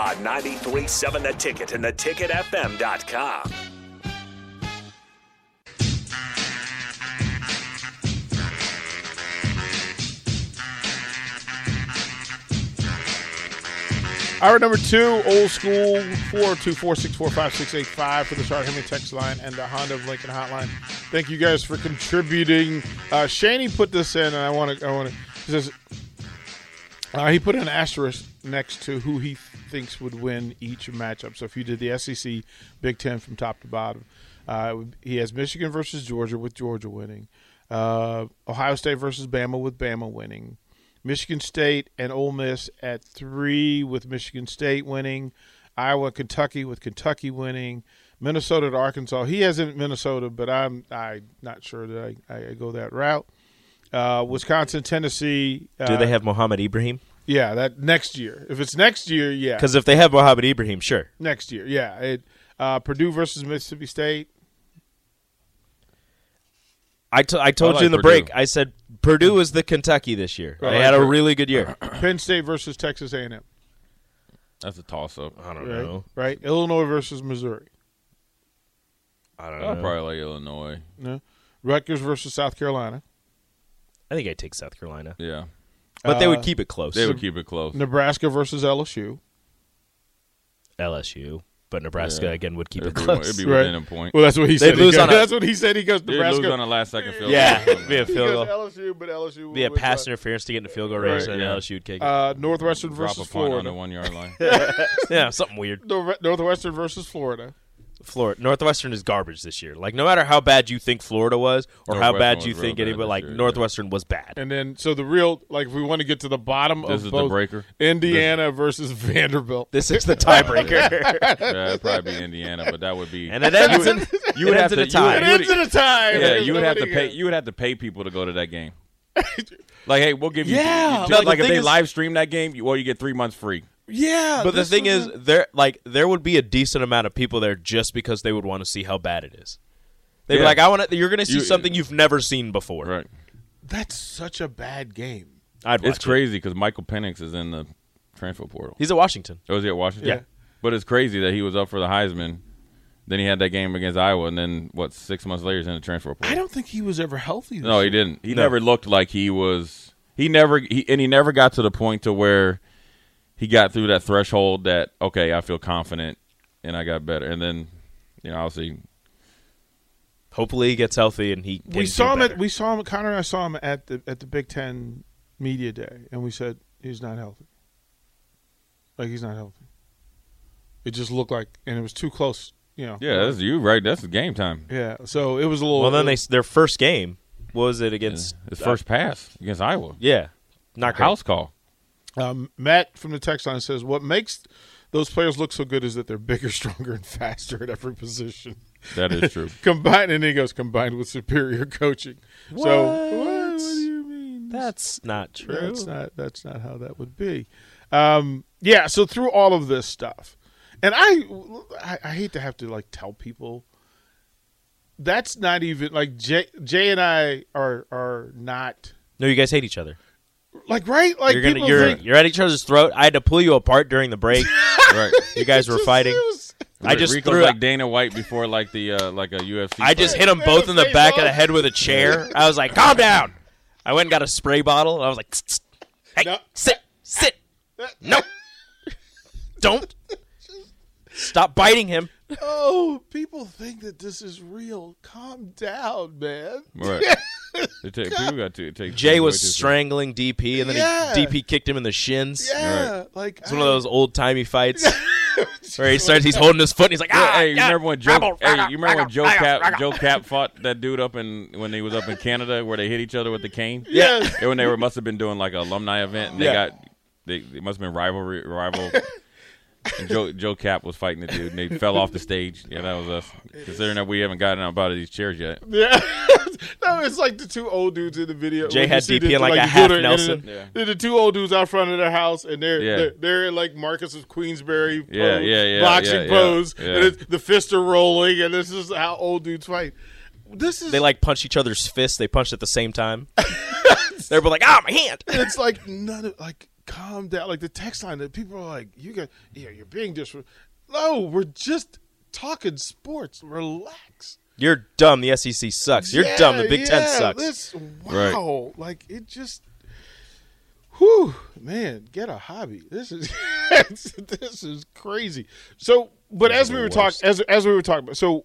On 93.7 The Ticket and theticketfm.com. Hour number two, old school, 402 464 5685 for the Chart Henry text line and the Honda of Lincoln hotline. Thank you guys for contributing. Uh, Shaney put this in, and I want to, I want to, he says, uh, he put an asterisk next to who he thinks would win each matchup. So if you did the SEC Big Ten from top to bottom, uh, he has Michigan versus Georgia with Georgia winning, uh, Ohio State versus Bama with Bama winning, Michigan State and Ole Miss at three with Michigan State winning, Iowa, Kentucky with Kentucky winning, Minnesota to Arkansas. He hasn't Minnesota, but I'm I not sure that I, I go that route. Uh, Wisconsin, Tennessee. Uh, Do they have Mohamed Ibrahim? Yeah, that next year. If it's next year, yeah. Because if they have Mohamed Ibrahim, sure. Next year, yeah. It, uh, Purdue versus Mississippi State. I, t- I told I you in the like break. I said Purdue is the Kentucky this year. I They like had a really good year. Penn State versus Texas A&M. That's a toss up. I don't Right, know. right. Illinois versus Missouri. I don't know. I'd probably like Illinois. No. Rutgers versus South Carolina. I think I'd take South Carolina, Yeah, but they Uh, would keep it close. they would keep it close. Nebraska versus LSU. LSU, but Nebraska Yeah. again would keep it'd it be, close. it'd be Right. within a point. Well, that's what he They'd said. He lose goes- on a- that's what he said. He goes They'd Nebraska. lose on a last second field. Yeah, goal. it'd be a he field goal. LSU, but LSU would Be a win pass by- interference to get in the field goal range, Right, and yeah. LSU would kick it. Uh, Northwestern Drop versus a punt on Florida. the one yard line. yeah, something weird. Nor- Northwestern versus Florida. Florida Northwestern is garbage this year. Like no matter how bad you think Florida was, or how bad you think bad anybody like year, yeah. Northwestern was bad. And then, so the real, like, if we want to get to the bottom This of is the both breaker. Indiana versus Vanderbilt. This is the tiebreaker, yeah, it'd probably be Indiana, but that would be. and it ends in you would have to. a tie. it ends in a tie. Yeah, you would have to pay. You would have to pay people to go to that game. Like, hey, we'll give you. Yeah. you- No, the like if they is- live stream that game, you, well, you get three months free. Yeah, But the thing is, a- there like there would be a decent amount of people there just because they would want to see how bad it is. They'd be like, "I want to." You're going to see You- something you've never seen before. Right. that's such a bad game. I'd It's it. crazy because Michael Penix is in the transfer portal. He's at Washington. Oh, was he at Washington? Yeah. But it's crazy that he was up for the Heisman. Then he had that game against Iowa, and then what? Six months later, he's in the transfer portal. I don't think he was ever healthy. This No, he didn't. He No. never looked like he was. He never. He, and he never got to the point to where he got through that threshold that okay, I feel confident and I got better. And then, you know, obviously, Hopefully, he gets healthy and he. Can we do saw him better. at we saw him. Connor and I saw him at the at the Big Ten media day, and we said he's not healthy. Like he's not healthy. It just looked like, and it was too close. You know. yeah, that's you right. That's the game time. Yeah. So it was a little. well, then they their first game what was it against His first pass against Iowa, Yeah, not great. house call. Um, Matt from the text line says, "What makes those players look so good is that they're bigger, stronger, and faster at every position. That is true. Combined, and he goes combined with superior coaching. So what, what do you mean? That's not true. That's not that's not how that would be. Um, yeah. So through all of this stuff, and I, I, I hate to have to like tell people. That's not even like Jay, Jay and I are are not no, you guys hate each other. Like right like you're gonna you're think, you're at each other's throat. I had to pull you apart during the break. right. you guys were fighting. was- I just Rico's threw. like Dana White before like the uh, like a UFC. I just hit them both in the Face back of the head with a chair. I was like, "Calm down." I went and got a spray bottle. I was like, "Tsk, tsk. "Hey, No. sit, sit, no, don't stop biting him." Oh, people think that this is real. Calm down, man. Right. It take, people got to take Jay was away too- strangling DP, and then Yeah. he, DP kicked him in the shins. Yeah, like It's one of those old timey fights where he starts. He's holding his foot, and he's like, "Ah, hey, you yeah, remember when Joe? rabble, hey, you remember when Joe rabble, Kapp? rabble." Joe Kapp fought that dude up in when he was up in Canada, where they hit each other with the cane. Yeah, And when they were must have been doing like an alumni event, and they Yeah. got they, they must have been rivalry rival. And Joe Joe Kapp was fighting the dude, and they fell off the stage. Yeah, that was us. Considering that we haven't gotten out of these chairs yet. Yeah, no, it's like the two old dudes in the video. Jay had see DP the- in like a the half good- and Nelson. then- Yeah. then the two old dudes out front of their house, and they're Yeah. they're, they're in like Marquess of Queensberry pose, Yeah, yeah, yeah, boxing yeah, yeah, pose, yeah. and it's, the fists are rolling, and this is how old dudes fight. This is They like punch each other's fists. They punch at the same time. They're both like, "Ah, my hand." it's like none of like calm down. Like the text line that people are like, you got yeah, you're being disrespectful. No, we're just talking sports. Relax. You're dumb. The SEC sucks. You're dumb. The Big Ten sucks. This, Right. wow, like it just, whew, man, get a hobby. This is this is crazy. So, but as we were talking, as as we were talking about, so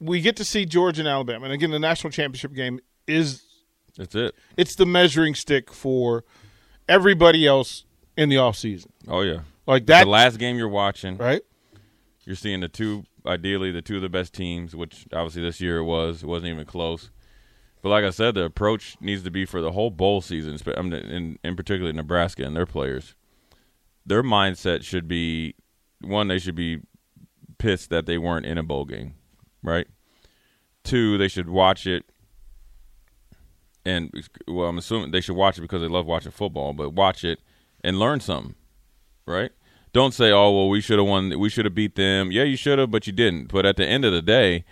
we get to see Georgia and Alabama, and again, the national championship game is That's it. it's the measuring stick for everybody else in the off season. Oh yeah. Like that, the last game you're watching, right? you're seeing the two, ideally the two of the best teams, which obviously this year it was. It wasn't even close. But like I said, the approach needs to be for the whole bowl season, spe- I mean, in in particular Nebraska and their players. Their mindset should be one, they should be pissed that they weren't in a bowl game, right? Two, they should watch it, and well, I'm assuming they should watch it because they love watching football, but watch it and learn something, right? Don't say, "Oh, well, we should have won. We should have beat them." Yeah, you should have, but you didn't. But at the end of the day,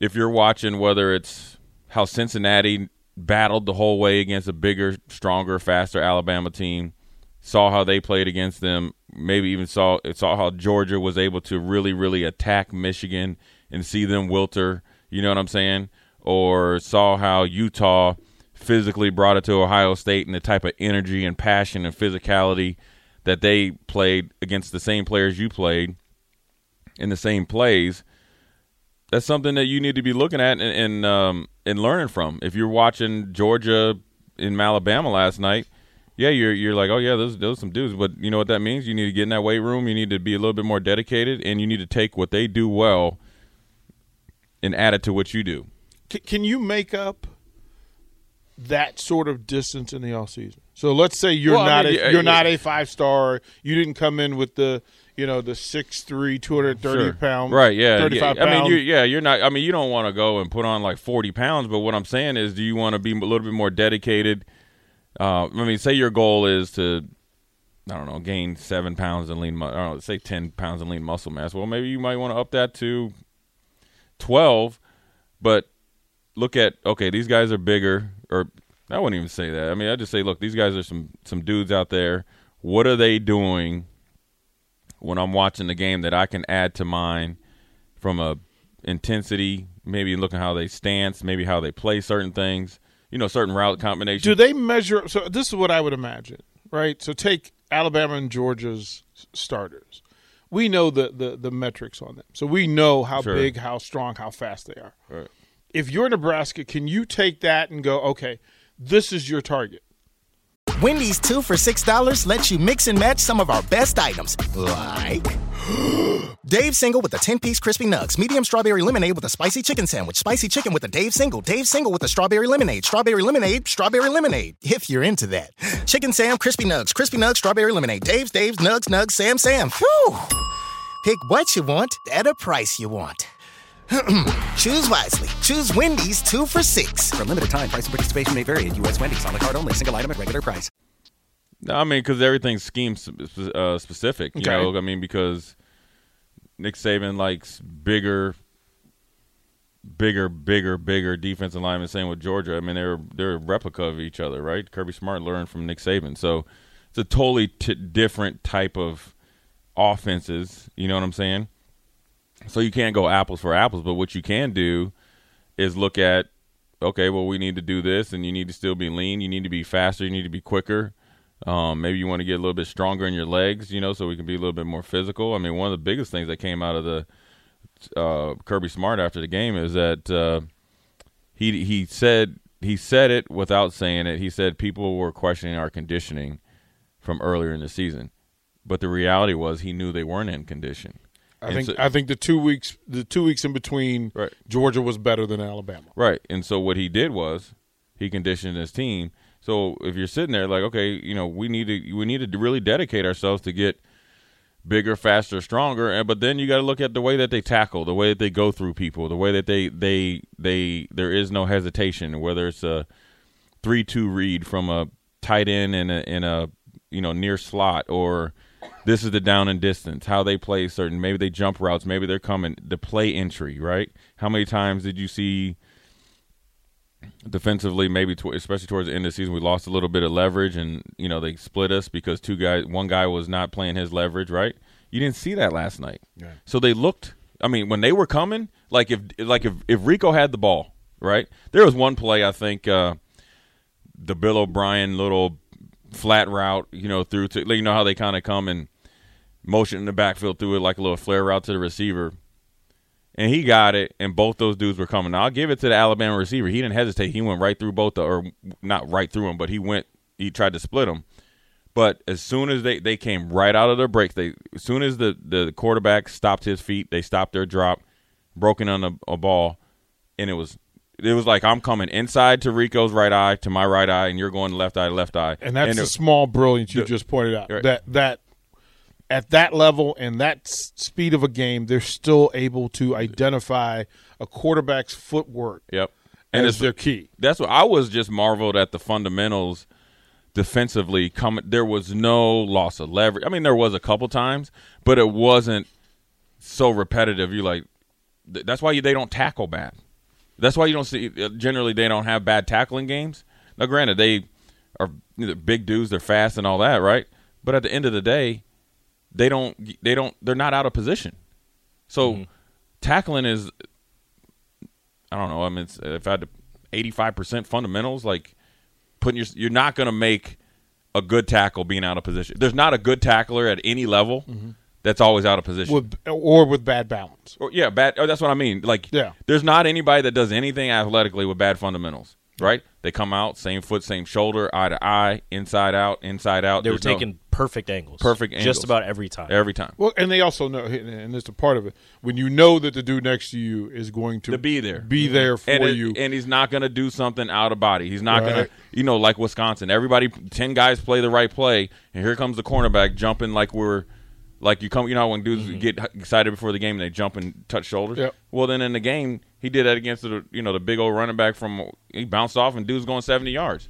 if you're watching whether it's how Cincinnati battled the whole way against a bigger, stronger, faster Alabama team, saw how they played against them, maybe even saw saw how Georgia was able to really, really attack Michigan and see them wilter. You know what I'm saying? Or saw how Utah physically brought it to Ohio State and the type of energy and passion and physicality that they played against the same players you played in the same plays that's something that you need to be looking at and and, um, and learning from. If you're watching Georgia in Alabama last night, yeah, you're you're like, oh yeah, those those some dudes. But you know what that means? You need to get in that weight room. You need to be a little bit more dedicated, and you need to take what they do well and add it to what you do. C- can you make up that sort of distance in the off season? So let's say you're Well, I not mean, a, you're yeah. not a five star. You didn't come in with the you know the six three, two hundred thirty Sure. pound, right? Yeah, thirty five yeah. I mean, you, yeah, you're not. I mean, you don't want to go and put on like 40 pounds. But what I'm saying is, do you want to be a little bit more dedicated? Uh, I mean, say your goal is to, I don't know, gain seven pounds in lean. mu- I don't know, say 10 pounds in lean muscle mass. Well, maybe you might want to up that to 12. But look at okay, these guys are bigger, or I wouldn't even say that. I mean, I just say, look, these guys are some some dudes out there. What are they doing when I'm watching the game that I can add to mine from a intensity, maybe looking how they stance, maybe how they play certain things, you know, certain route combinations. Do they measure? So this is what I would imagine, right? So take Alabama and Georgia's starters. We know the the, the metrics on them, so we know how Sure. big, how strong, how fast they are. Right. If you're Nebraska, can you take that and go, okay, this is your target? Wendy's two for $6 lets you mix and match some of our best items, like Dave Single with a 10 piece crispy nugs, medium strawberry lemonade with a spicy chicken sandwich, spicy chicken with a Dave Single, Dave Single with a strawberry lemonade, strawberry lemonade, strawberry lemonade, if you're into that. Chicken Sam, crispy nugs, crispy nugs, strawberry lemonade, Dave's, Dave's, nugs, nugs, Sam, Sam. Phew! Pick what you want at a price you want. Choose wisely. Choose Wendy's two for six. For a limited time, price and participation may vary at U.S. Wendy's on the card only, single item at regular price. No, I mean, because everything's scheme uh, specific. You Okay. know, I mean, because Nick Saban likes bigger, bigger, bigger, bigger defensive linemen. Same with Georgia. I mean, they're they're a replica of each other, right? Kirby Smart learned from Nick Saban, so it's a totally t- different type of offenses. You know what I'm saying? So you can't go apples for apples, but what you can do is look at okay, well, we need to do this, and you need to still be lean. You need to be faster. You need to be quicker. Um, maybe you want to get a little bit stronger in your legs, you know, so we can be a little bit more physical. I mean, one of the biggest things that came out of the uh, Kirby Smart after the game is that uh, he he said he said it without saying it. He said people were questioning our conditioning from earlier in the season, but the reality was he knew they weren't in condition. I And think so- I think the two weeks the two weeks in between Right. Georgia was better than Alabama. Right. And so what he did was he conditioned his team. So if you're sitting there like, okay, you know, we need to we need to really dedicate ourselves to get bigger, faster, stronger. And but then you got to look at the way that they tackle, the way that they go through people, the way that they they they there is no hesitation. Whether it's a three-two read from a tight end in a in a you know near slot or this is the down and distance how they play certain maybe they jump routes maybe they're coming the play entry right? How many times did you see defensively maybe tw- especially towards the end of the season we lost a little bit of leverage and you know they split us because two guys one guy was not playing his leverage right? You didn't see that last night. So they looked i mean when they were coming like if like if, if rico had the ball right? There was one play i think uh the bill o'brien little flat route you know through to you know how they kind of come and motion in the backfield through it like a little flare route to the receiver and he got it, and both those dudes were coming. Now I'll give it to the Alabama receiver. He didn't hesitate. He went right through both, the, or not right through him, but he went. He tried to split them. But as soon as they, they came right out of their breaks, they as soon as the, the quarterback stopped his feet, they stopped their drop, broken on a, a ball, and it was it was like I'm coming inside to Rico's right eye to my right eye, and you're going left eye left eye, And that's the it- small brilliance you The- just pointed out. Right. That that at that level and that speed of a game, they're still able to identify a quarterback's footwork Yep. as it's- their key. That's what I was just marveled at the fundamentals defensively. Coming, there was no loss of leverage. I mean, there was a couple times, but it wasn't so repetitive. You like that's why they don't tackle bad. That's why you don't see uh, generally they don't have bad tackling games. Now, granted, they are big dudes, they're fast and all that, right? But at the end of the day, they don't they don't they're not out of position. So tackling is I don't know. I mean, it's, if I had to eighty five percent fundamentals, like putting your you're not going to make a good tackle being out of position. There's not a good tackler at any level that's always out of position. with or with bad balance. Or, yeah, bad. Oh, that's what I mean. Like, Yeah. there's not anybody that does anything athletically with bad fundamentals, right? They come out same foot, same shoulder, eye to eye, inside out, inside out. They were There's no- taking perfect angles. Perfect angles. Just about every time. every time. Well, and they also know, and it's a part of it. When you know that the dude next to you is going to, To be there. be mm-hmm. there for and it- you, and he's not going to do something out of body. He's not going to, you know, like Wisconsin. Everybody, ten guys play the right play, and here comes the cornerback jumping like we're, like you come. You know, how when dudes mm-hmm. get excited before the game, and they jump and touch shoulders. Yep. Well, then in the game, he did that against the, you know, the big old running back from. He bounced off, and dude's going seventy yards.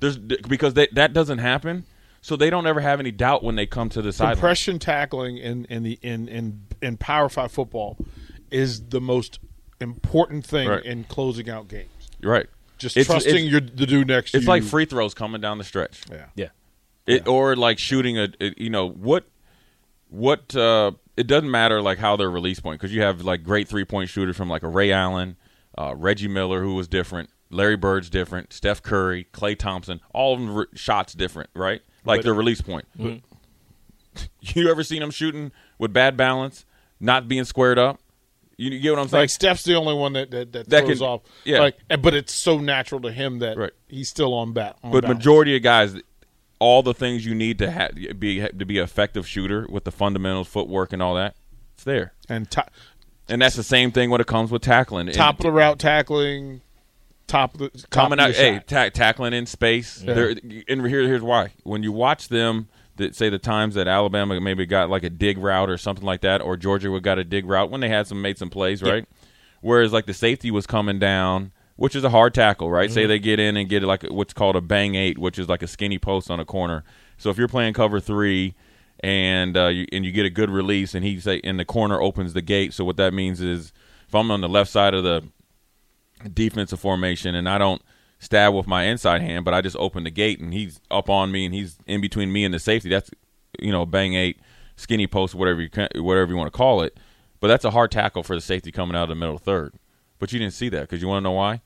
There's because they, that doesn't happen, so they don't ever have any doubt when they come to the sideline. compression tackling in in the in in in Power Five football is the most important thing Right. in closing out games. You're right. Just It's- trusting it's- your the dude next It's you. like free throws coming down the stretch. Yeah. Yeah. It, or like shooting a, a- you know what what uh it doesn't matter like how their release point because you have like great three point shooters from like a Ray Allen, uh, Reggie Miller who was different, Larry Bird's different, Steph Curry, Klay Thompson, all of them re- shots different, right? Like their release point. you ever seen them shooting with bad balance, not being squared up? You, you get what I'm saying? Like Steph's the only one that that, that, That throws can- off. yeah. Like, but it's so natural to him that Right. he's still on bat. On but balance. majority of guys all the things you need to ha- be to be an effective shooter with the fundamentals footwork and all that it's there. And top, and that's the same thing when it comes with tackling. Top of and the route tackling, top of the top coming out your hey ta- tackling in space. There- and here, here's why. When you watch them that say the times that Alabama maybe got like a dig route or something like that or Georgia would got a dig route when they had some made some plays right? Whereas like the safety was coming down which is a hard tackle right say they get in and get like what's called a bang eight which is like a skinny post on a corner so if you're playing cover three and uh, you, and you get a good release and he say in the corner opens the gate so what that means is if I'm on the left side of the defensive formation and I don't stab with my inside hand, but I just open the gate and he's up on me and he's in between me and the safety. That's you know bang eight, skinny post, whatever you whatever you want to call it. But that's a hard tackle for the safety coming out of the middle third. But you didn't see that because you want to know why?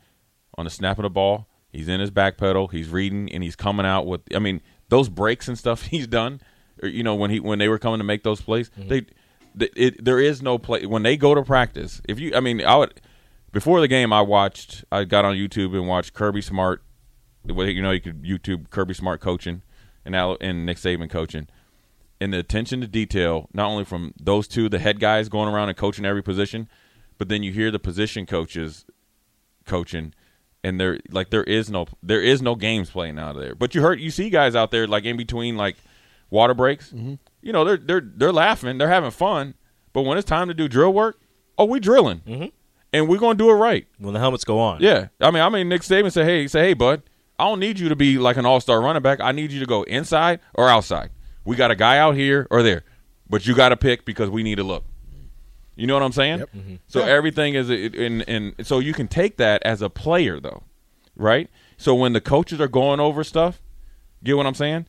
On the snap of the ball, he's in his back pedal, he's reading, and he's coming out with. I mean, those breaks and stuff he's done. Or, you know when he when they were coming to make those plays, mm-hmm. they. th- It, there is no play when they go to practice. If you, I mean, I would before the game, I watched. I got on YouTube and watched Kirby Smart. You know you could YouTube Kirby Smart coaching and Al, and Nick Saban coaching, and the attention to detail not only from those two, the head guys going around and coaching every position, but then you hear the position coaches coaching, and there like there is no there is no games playing out of there. But you heard you see guys out there like in between like water breaks, you know, they're they're they're laughing, they're having fun, but when it's time to do drill work, oh, we drilling, mm-hmm. and we're gonna do it right. When the helmets go on. Yeah, I mean, I mean, Nick Saban said, "Hey, say, hey, bud, I don't need you to be like an all-star running back. I need you to go inside or outside. We got a guy out here or there, but you got to pick because we need to look." You know what I'm saying? Mm-hmm. So everything is, in, and so you can take that as a player though, right? So when the coaches are going over stuff, get what I'm saying?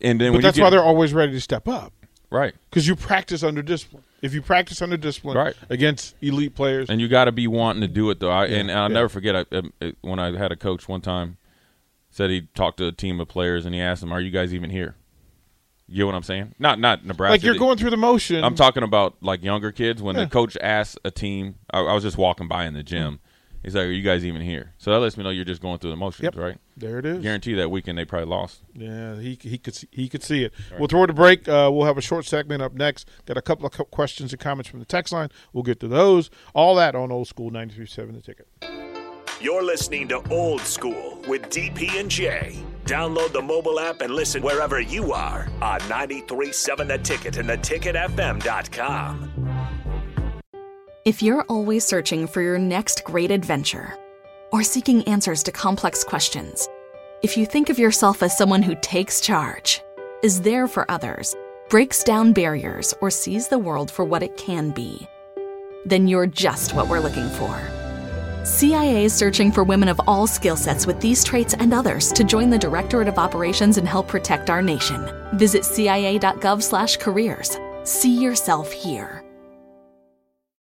And then But when that's you get, why they're always ready to step up right. because you practice under discipline. If you practice under discipline Right. against elite players, and you got to be wanting to do it though. I, and I'll yeah. never forget I, I- when I had a coach one time said he talked to a team of players and he asked them, "Are you guys even here?" You know what I'm saying? Not not Nebraska. like you're going through the motion. I'm talking about like younger kids when Yeah. the coach asks a team. I, I was just walking by in the gym. He's like, "Are you guys even here?" So that lets me know you're just going through the motions, Yep. right? There it is. Guarantee that weekend they probably lost. Yeah, he he could see, he could see it. We'll throw it a break. Uh, we'll have a short segment up next. Got a couple of questions and comments from the text line. We'll get to those. All that on Old School 93.7 The Ticket. You're listening to Old School with DP and J. Download the mobile app and listen wherever you are on 93.7 The Ticket and theticketfm.com. If you're always searching for your next great adventure or seeking answers to complex questions, if you think of yourself as someone who takes charge, is there for others, breaks down barriers, or sees the world for what it can be, then you're just what we're looking for. CIA is searching for women of all skill sets with these traits and others to join the Directorate of Operations and help protect our nation. Visit cia.gov/careers. See yourself here.